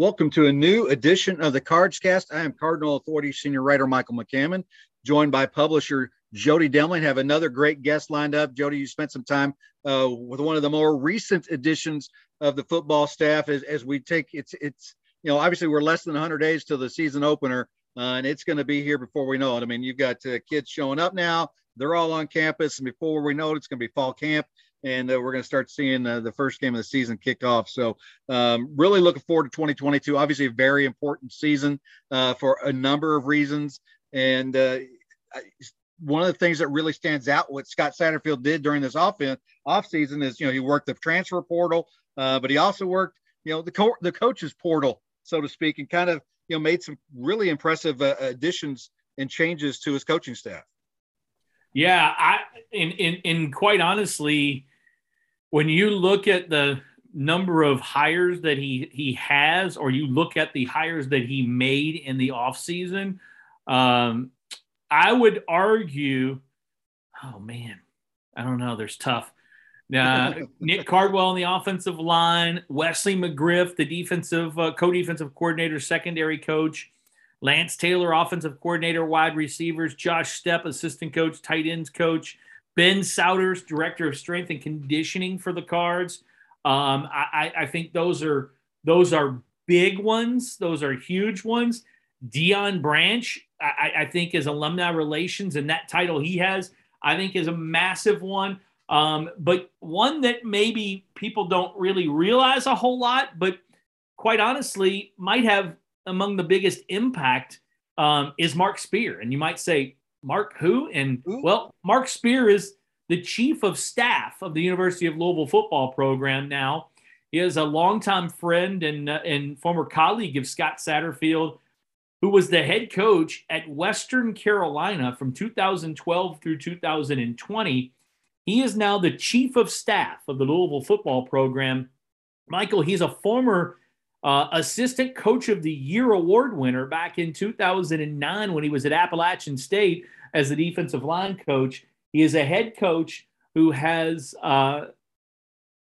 Welcome to a new edition of the Cards Cast. I am Cardinal Authority Senior Writer Michael McCammon, joined by publisher Jody Demling. Have another great guest lined up. Jody, you spent some time uh, with one of the more recent editions of the football staff as, as we take it's it's you know obviously we're less than 100 days till the season opener uh, and it's going to be here before we know it. I mean, you've got uh, kids showing up now; they're all on campus, and before we know it, it's going to be fall camp and uh, we're going to start seeing uh, the first game of the season kick off. So, um, really looking forward to 2022. Obviously, a very important season uh, for a number of reasons. And uh, one of the things that really stands out, what Scott Satterfield did during this offense off season, is you know he worked the transfer portal, uh, but he also worked you know the co- the coaches portal, so to speak, and kind of you know made some really impressive uh, additions and changes to his coaching staff. Yeah, I in in, in quite honestly when you look at the number of hires that he he has or you look at the hires that he made in the offseason um i would argue oh man i don't know there's tough. Uh, nick cardwell on the offensive line wesley mcgriff the defensive uh, co-defensive coordinator secondary coach lance taylor offensive coordinator wide receivers josh stepp assistant coach tight ends coach Ben Sowders, director of strength and conditioning for the Cards. Um, I, I think those are those are big ones. Those are huge ones. Deion Branch, I, I think, is alumni relations, and that title he has, I think, is a massive one. Um, but one that maybe people don't really realize a whole lot, but quite honestly, might have among the biggest impact um, is Mark Speir. And you might say, Mark who? And well, Mark Speir is the chief of staff of the University of Louisville football program now. He is a longtime friend and, uh, and former colleague of Scott Satterfield, who was the head coach at Western Carolina from 2012 through 2020. He is now the chief of staff of the Louisville football program. Michael, he's a former uh, assistant coach of the year award winner back in 2009 when he was at Appalachian State as the defensive line coach. He is a head coach who has uh,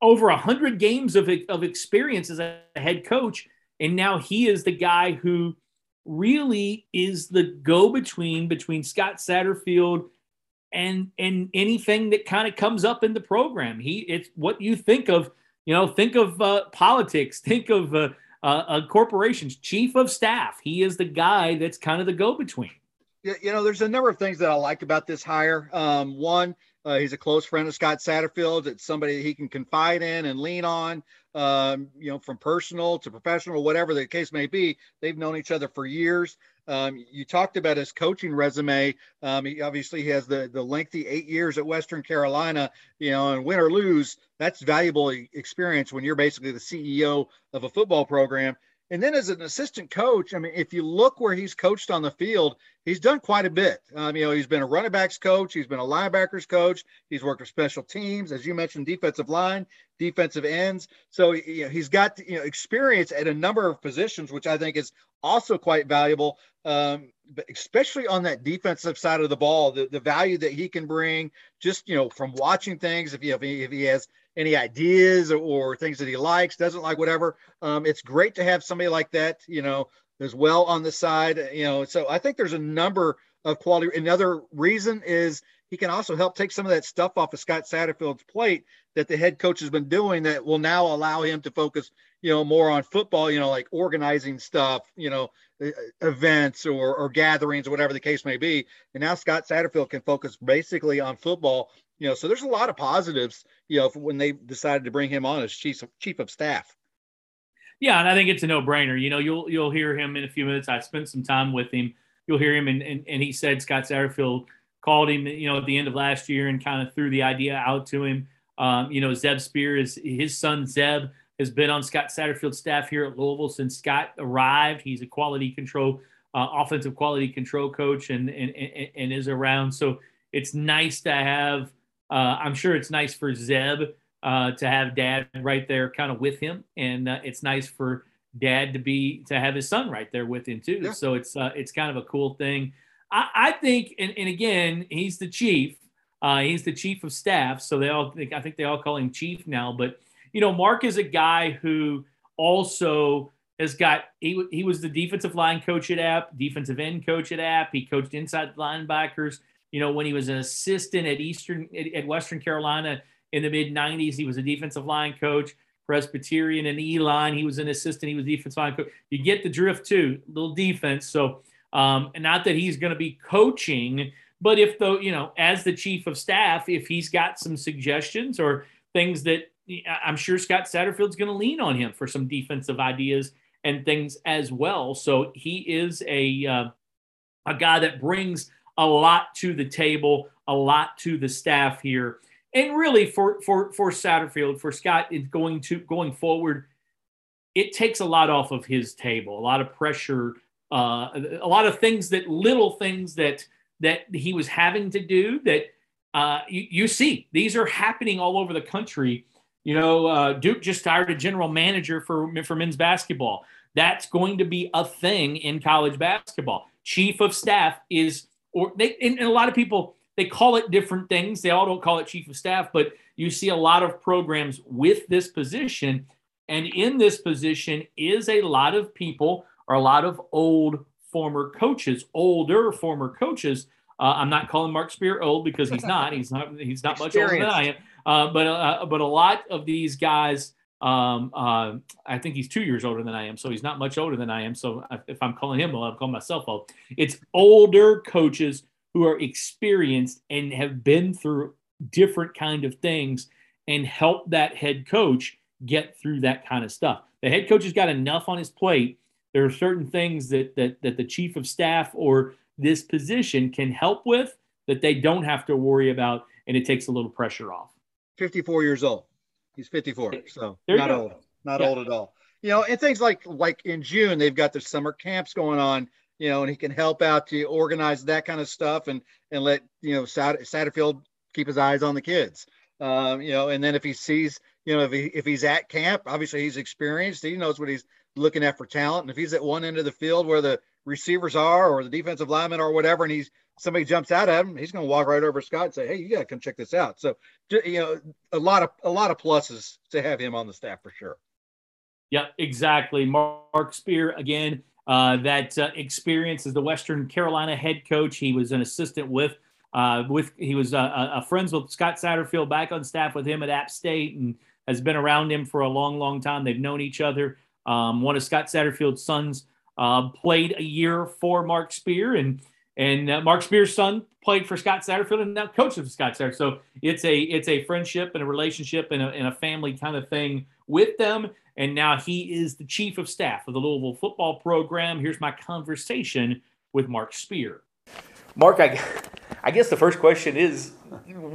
over 100 games of, of experience as a head coach. And now he is the guy who really is the go between between Scott Satterfield and and anything that kind of comes up in the program. He it's what you think of you know, think of uh, politics, think of uh, uh, uh, corporations, chief of staff. He is the guy that's kind of the go between. You know, there's a number of things that I like about this hire. Um, one, uh, he's a close friend of Scott Satterfield. It's somebody he can confide in and lean on. Um, you know, from personal to professional, whatever the case may be. They've known each other for years. Um, you talked about his coaching resume. Um, he obviously has the the lengthy eight years at Western Carolina. You know, and win or lose, that's valuable experience when you're basically the CEO of a football program. And then as an assistant coach, I mean, if you look where he's coached on the field, he's done quite a bit. Um, you know, he's been a running backs coach, he's been a linebackers coach, he's worked with special teams, as you mentioned, defensive line, defensive ends. So you know, he's got you know experience at a number of positions, which I think is also quite valuable. Um, but especially on that defensive side of the ball, the, the value that he can bring, just you know, from watching things, if he if he, if he has any ideas or things that he likes, doesn't like, whatever. Um, it's great to have somebody like that, you know, as well on the side, you know. So I think there's a number of quality. Another reason is he can also help take some of that stuff off of Scott Satterfield's plate that the head coach has been doing that will now allow him to focus, you know, more on football, you know, like organizing stuff, you know, events or, or gatherings or whatever the case may be. And now Scott Satterfield can focus basically on football you know, so there's a lot of positives, you know, when they decided to bring him on as chief of, chief of staff. Yeah, and I think it's a no-brainer. You know, you'll you'll hear him in a few minutes. I spent some time with him. You'll hear him, and and, and he said Scott Satterfield called him, you know, at the end of last year and kind of threw the idea out to him. Um, you know, Zeb Speir is his son Zeb has been on Scott Satterfield's staff here at Louisville since Scott arrived. He's a quality control, uh, offensive quality control coach, and, and and is around. So it's nice to have. Uh, I'm sure it's nice for Zeb uh, to have Dad right there, kind of with him, and uh, it's nice for Dad to be to have his son right there with him too. Yeah. So it's uh, it's kind of a cool thing. I, I think, and, and again, he's the chief. Uh, he's the chief of staff, so they all think I think they all call him chief now. But you know, Mark is a guy who also has got he, he was the defensive line coach at App, defensive end coach at App. He coached inside linebackers. You know, when he was an assistant at Eastern at, Western Carolina in the mid '90s, he was a defensive line coach. Presbyterian and Elon, he was an assistant. He was defensive line coach. You get the drift too, little defense. So, um, and not that he's going to be coaching but if though, you know, as the chief of staff, if he's got some suggestions or things that I'm sure Scott Satterfield's going to lean on him for some defensive ideas and things as well. So he is a uh, a guy that brings a lot to the table, a lot to the staff here, and really for for for Satterfield, for Scott, it's going to going forward. It takes a lot off of his table, a lot of pressure, uh, a lot of things that little things that that he was having to do that uh, you, you, see these are happening all over the country. You know, uh, Duke just hired a general manager for, for men's basketball. That's going to be a thing in college basketball. Chief of staff is, or they, and, and a lot of people, they call it different things. They all don't call it chief of staff, but you see a lot of programs with this position. And in this position is a lot of people or a lot of old former coaches, older former coaches. Uh, I'm not calling Mark Speir old because he's not. He's not. He's not much older than I am. Uh, but uh, but a lot of these guys, um, uh, I think he's two years older than I am, so he's not much older than I am. So if I'm calling him old, I'm calling myself old. It's older coaches who are experienced and have been through different kind of things and help that head coach get through that kind of stuff. The head coach has got enough on his plate there are certain things that that that the chief of staff or this position can help with that they don't have to worry about, and it takes a little pressure off. 54 years old. He's 54, so not old, not yeah. old at all. You know, and things like like in June they've got the summer camps going on. You know, and he can help out to organize that kind of stuff and and let you know Satterfield keep his eyes on the kids. Um, you know, and then if he sees, you know, if he if he's at camp, obviously he's experienced. He knows what he's looking at for talent. And if he's at one end of the field where the receivers are or the defensive lineman or whatever, and he's somebody jumps out at him, he's going to walk right over Scott and say, "Hey, you got to come check this out." So, you know, a lot of a lot of pluses to have him on the staff for sure. Yeah, exactly. Mark Speir again. Uh, that uh, experience as the Western Carolina head coach. He was an assistant with uh, with he was uh, friends with Scott Satterfield back on staff with him at App State and has been around him for a long, long time. They've known each other. Um, one of Scott Satterfield's sons uh, played a year for Mark Speir, and and uh, Mark Speir's son played for Scott Satterfield and now coaches Scott Satterfield. So it's a it's a friendship and a relationship and a, and a family kind of thing with them. And now he is the chief of staff of the Louisville football program. Here's my conversation with Mark Speir. Mark, I, I guess the first question is,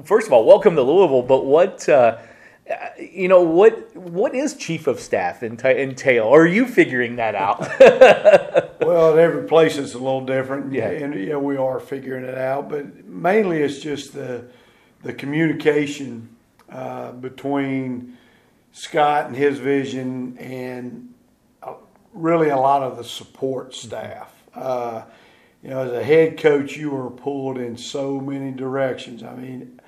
first of all, welcome to Louisville. But what uh, you know what what is chief of staff entail Or are you figuring that out well every place is a little different yeah and yeah we are figuring it out but mainly it's just the the communication uh, between scott and his vision and uh, really a lot of the support staff uh, you know as a head coach you are pulled in so many directions i mean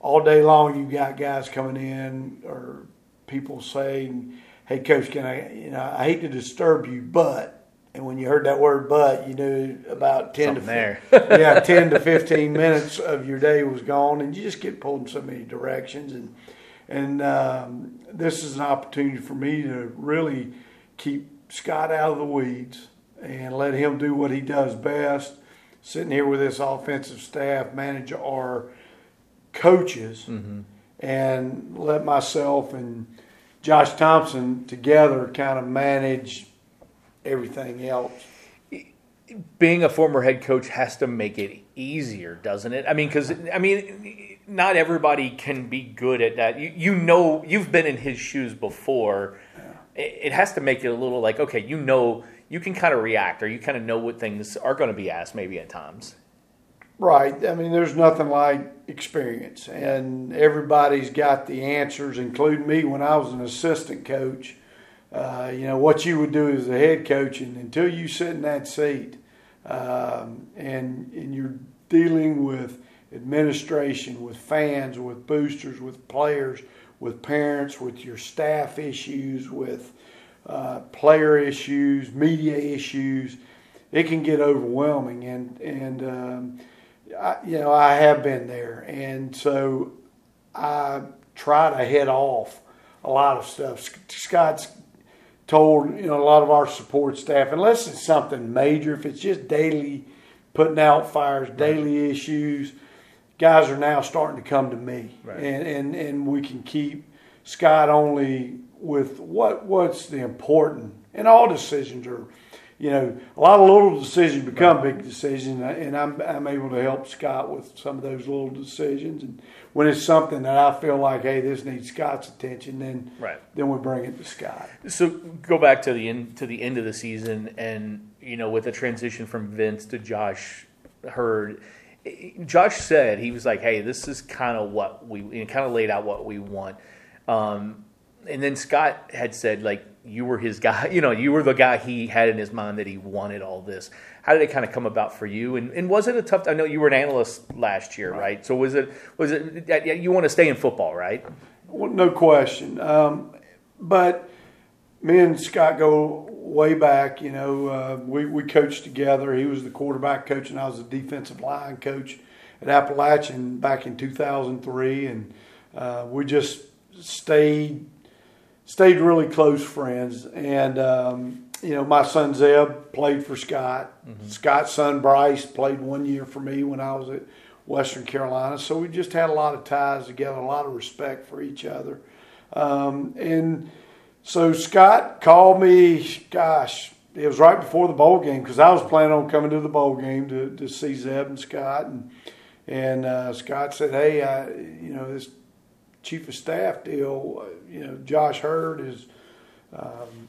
all day long you got guys coming in or people saying, "Hey, coach, can I? You know, I hate to disturb you, but." And when you heard that word "but," you knew about ten Something to there. yeah, ten to fifteen minutes of your day was gone, and you just get pulled in so many directions. And and um, this is an opportunity for me to really keep Scott out of the weeds and let him do what he does best. Sitting here with this offensive staff, manage our coaches mm-hmm. and let myself and Josh Thompson together kind of manage everything else. being a former head coach has to make it easier, doesn't it? I mean, because I mean, not everybody can be good at that. You, you know, you've been in his shoes before. It, it has to make it a little like, okay, you know, you can kind of react, or you kind of know what things are going to be asked, maybe at times. Right. I mean, there's nothing like experience, and everybody's got the answers, including me when I was an assistant coach. Uh, you know what you would do as a head coach, and until you sit in that seat, um, and and you're dealing with administration, with fans, with boosters, with players, with parents, with your staff issues, with uh, player issues, media issues, it can get overwhelming. And and um, I, you know I have been there, and so I try to head off a lot of stuff. Scott's told you know a lot of our support staff, unless it's something major, if it's just daily putting out fires, daily issues, guys are now starting to come to me, right. and and and we can keep Scott only with what what's the important, and all decisions are. You know, a lot of little decisions become big decisions, and I'm I'm able to help Scott with some of those little decisions. And when it's something that I feel like, hey, this needs Scott's attention, then right. then we bring it to Scott. So go back to the end to the end of the season, and you know, with the transition from Vince to Josh Heird, Josh said he was like, hey, this is kind of what we kind of laid out what we want. Um, and then Scott had said like you were his guy, you know, you were the guy he had in his mind that he wanted all this. How did it kind of come about for you? And, and was it a tough? I know you were an analyst last year, right? right? So was it was it you want to stay in football, right? Well, no question. Um, but me and Scott go way back. You know, uh, we we coached together. He was the quarterback coach, and I was the defensive line coach at Appalachian back in 2003, and uh, we just stayed stayed really close friends. And um, you know, my son Zeb played for Scott. Mm-hmm. Scott's son Bryce played one year for me when I was at Western Carolina. So we just had a lot of ties together, a lot of respect for each other. Um, and so Scott called me. Gosh, it was right before the bowl game because I was planning on coming to the bowl game to, to see Zeb and Scott. And and uh, Scott said, "Hey, I, you know this." Chief of staff deal, you know, Josh Heird is um,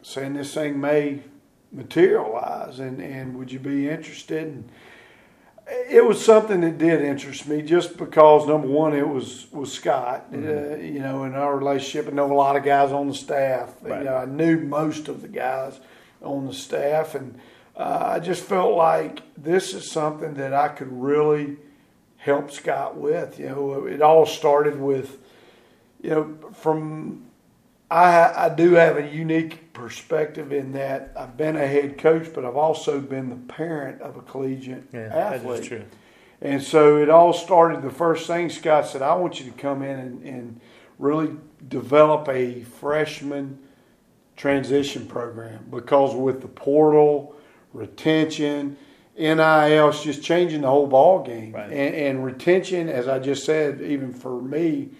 saying this thing may materialize, and, and would you be interested? And it was something that did interest me, just because number one, it was was Scott, mm-hmm. uh, you know, in our relationship. I know a lot of guys on the staff. Right. You know, I knew most of the guys on the staff, and uh, I just felt like this is something that I could really help Scott with. You know, it all started with, you know, from I I do have a unique perspective in that I've been a head coach, but I've also been the parent of a collegiate yeah, athlete. That is true. And so it all started. The first thing Scott said, I want you to come in and, and really develop a freshman transition program because with the portal, retention, NIL is just changing the whole ball game. Right. And, and, retention, as I just said, even for me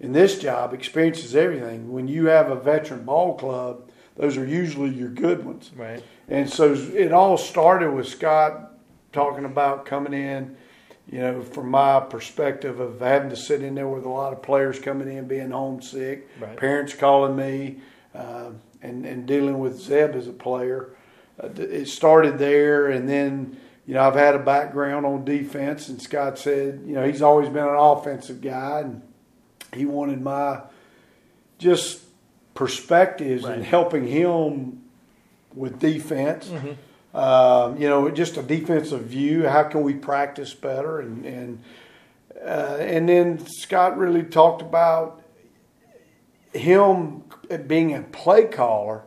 in this job, experience is everything. When you have a veteran ball club, those are usually your good ones. Right. And so it all started with Scott talking about coming in, you know, from my perspective of having to sit in there with a lot of players coming in, being homesick, right. parents calling me, uh, and, and dealing with Zeb as a player. Uh, it started there, and then you know, I've had a background on defense, and Scott said, you know, he's always been an offensive guy, and he wanted my just perspectives right. and helping him with defense. Mm-hmm. Um, you know, just a defensive view. How can we practice better? And and uh, and then Scott really talked about him being a play caller,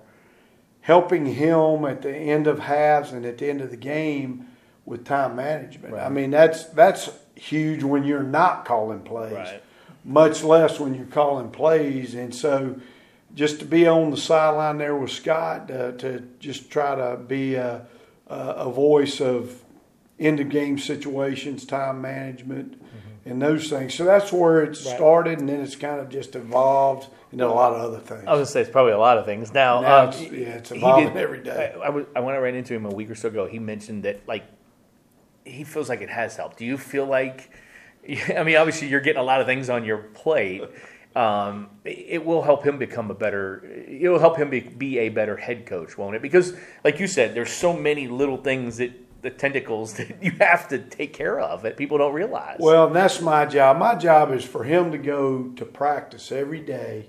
helping him at the end of halves and at the end of the game with time management. Right. I mean, that's that's huge when you're not calling plays, right. much less when you're calling plays. And so, just to be on the sideline there with Scott uh, to just try to be a, a voice of end of game situations, time management, mm-hmm. and those things. So that's where it started, and then it's kind of just evolved into a lot of other things. I was gonna say it's probably a lot of things. Now, Now um, it's- yeah, it's evolving every day. I, I, was- I when I ran into him a week or so ago, he mentioned that like he feels like it has helped. Do you feel like? I mean, obviously, you're getting a lot of things on your plate. Um, it will help him become a better. It will help him be, be a better head coach, won't it? Because, like you said, there's so many little things that the tentacles that you have to take care of that people don't realize. Well, and that's my job. My job is for him to go to practice every day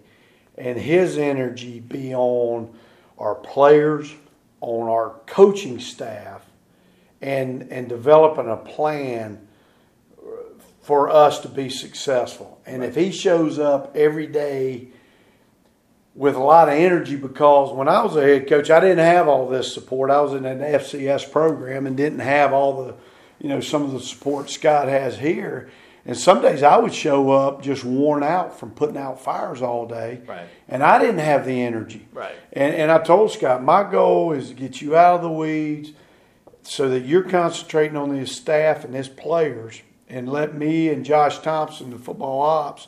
and his energy be on our players, on our coaching staff, and and developing a plan for us to be successful. And if he shows up every day with a lot of energy because when I was a head coach, I didn't have all this support. I was in an FCS program and didn't have all the, you know, some of the support Scott has here. And some days I would show up just worn out from putting out fires all day. Right. And I didn't have the energy. Right. And, and I told Scott, my goal is to get you out of the weeds so that you're concentrating on his staff and his players and let me and Josh Thompson, the football ops,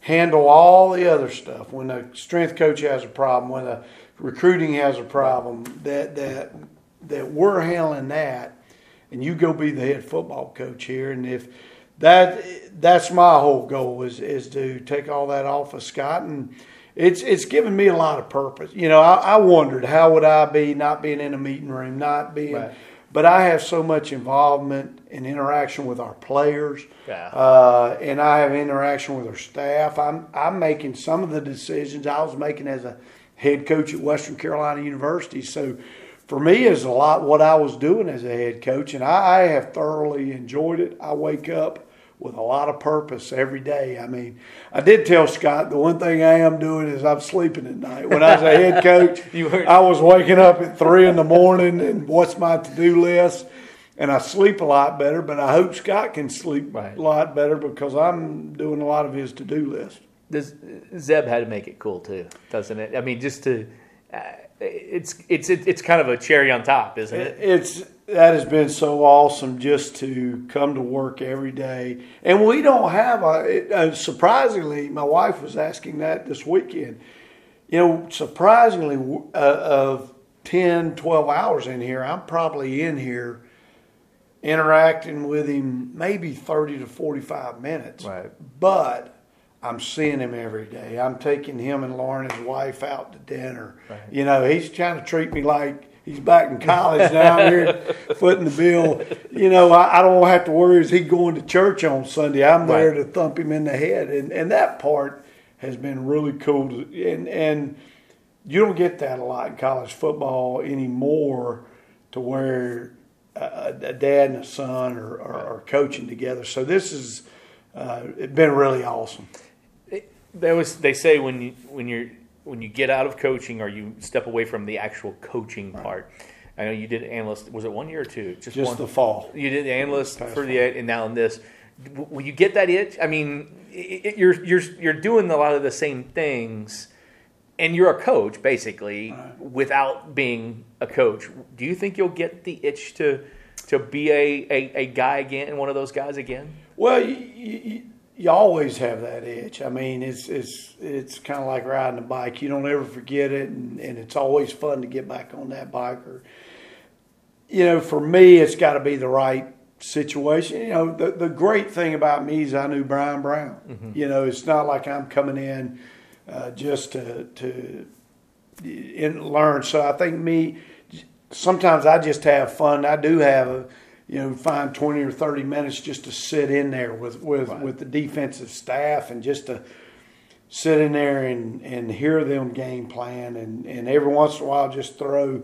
handle all the other stuff. When the strength coach has a problem, when the recruiting has a problem, that that that we're handling that, and you go be the head football coach here. And if that that's my whole goal is is to take all that off of Scott and. It's it's given me a lot of purpose. You know, I, I wondered how would I be not being in a meeting room, not being Right. But I have so much involvement and interaction with our players, Yeah. uh, and I have interaction with our staff. I'm I'm making some of the decisions I was making as a head coach at Western Carolina University. So for me, is a lot what I was doing as a head coach, and I, I have thoroughly enjoyed it. I wake up with a lot of purpose every day. I mean, I did tell Scott the one thing I am doing is I'm sleeping at night. When I was a head coach, I was waking up at three in the morning and what's my to do list. And I sleep a lot better, but I hope Scott can sleep Right. a lot better because I'm doing a lot of his to do list. Does Zeb had to make it cool too, doesn't it? I mean, just to uh, it's it's it's kind of a cherry on top, isn't it? It's that has been so awesome just to come to work every day, and we don't have a. It, uh, surprisingly, my wife was asking that this weekend. You know, surprisingly, uh, of 10, 12 hours in here, I'm probably in here interacting with him maybe 30 to 45 minutes. Right. But I'm seeing him every day. I'm taking him and Lauren, his wife, out to dinner. Right. You know, he's trying to treat me like he's back in college now. I'm here footing the bill. You know, I, I don't have to worry is he going to church on Sunday. I'm there to thump him in the head. And, and that part has been really cool. To, and, and you don't get that a lot in college football anymore to where a, a dad and a son are, are, are coaching together. So this has uh, it's been really awesome. There was they say when you when you're when you get out of coaching or you step away from the actual coaching part. I know you did analyst. Was it one year or two? Just one. the fall. You did the analyst Past for the and now in this. Will you get that itch? I mean, it, it, you're you're you're doing a lot of the same things, and you're a coach basically without being a coach. Do you think you'll get the itch to to be a, a, a guy again, and one of those guys again? Well, you, you, you always have that itch. I mean, it's it's it's kind of like riding a bike. You don't ever forget it, and, and it's always fun to get back on that bike. Or, you know, for me, it's got to be the right situation. You know, the the great thing about me is I knew Bryan Brown. You know, it's not like I'm coming in uh, just to to in, learn. So I think me sometimes I just have fun. I do have a you know find twenty or thirty minutes just to sit in there with with with the defensive staff and just to sit in there and and hear them game plan and and every once in a while just throw.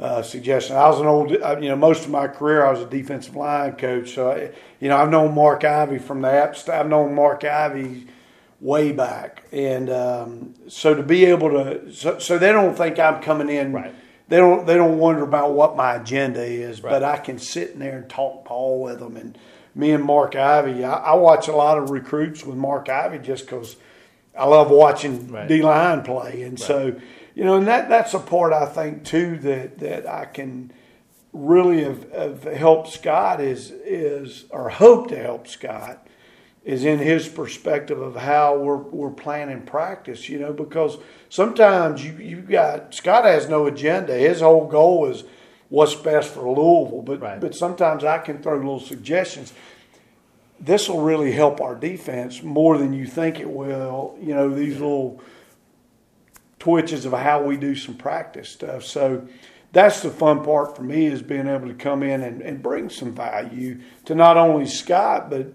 Uh, suggestion. I was an old, uh, you know, most of my career I was a defensive line coach. So, I, you know, I've known Mark Ivey from the App. I've known Mark Ivey way back, and um, so to be able to, so, so they don't think I'm coming in. Right. They don't. They don't wonder about what my agenda is, Right. but I can sit in there and talk ball with them. And me and Mark Ivey, I, I watch a lot of recruits with Mark Ivey just because I love watching Right. D line play, and so you know, and that that's a part I think too that that I can really have, have helped Scott is is or hope to help Scott is in his perspective of how we're we're planning practice. You know, because sometimes you you got Scott has no agenda. His whole goal is what's best for Louisville. But right. but sometimes I can throw little suggestions. This will really help our defense more than you think it will. You know, these little twitches of how we do some practice stuff. So that's the fun part for me is being able to come in and, and bring some value to not only Scott, but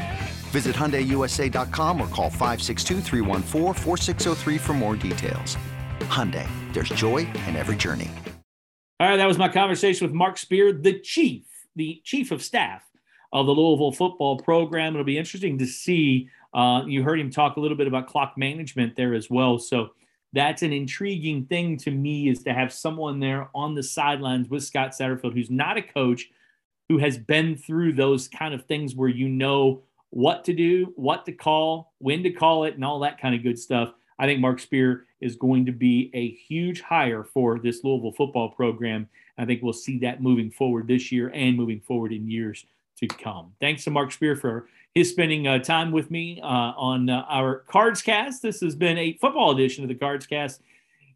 Visit HyundaiUSA.com or call 562 for more details. Hyundai, there's joy in every journey. All right, that was my conversation with Mark Speir, the chief, the chief of staff of the Louisville football program. It'll be interesting to see. Uh, you heard him talk a little bit about clock management there as well. So that's an intriguing thing to me is to have someone there on the sidelines with Scott Satterfield, who's not a coach, who has been through those kind of things where you know what to do, what to call, when to call it, and all that kind of good stuff. I think Mark Speir is going to be a huge hire for this Louisville football program. I think we'll see that moving forward this year and moving forward in years to come. Thanks to Mark Speir for his spending uh, time with me uh, on uh, our Cards Cast. This has been a football edition of the Cards Cast.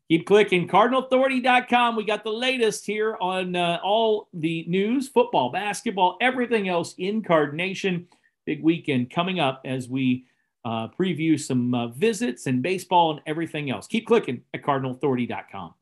Keep clicking cardinalauthority.com. We got the latest here on uh, all the news, football, basketball, everything else in Card Nation big weekend coming up as we uh, preview some uh, visits and baseball and everything else. Keep clicking at cardinalauthority.com.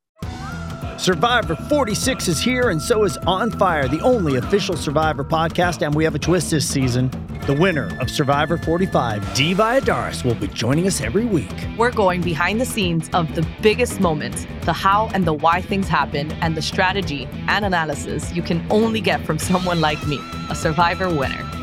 Survivor 46 is here, and so is On Fire, the only official Survivor podcast. And we have a twist this season. The winner of Survivor 45, Dee Valladares, will be joining us every week. We're going behind the scenes of the biggest moments, the how and the why things happen, and the strategy and analysis you can only get from someone like me, a Survivor winner.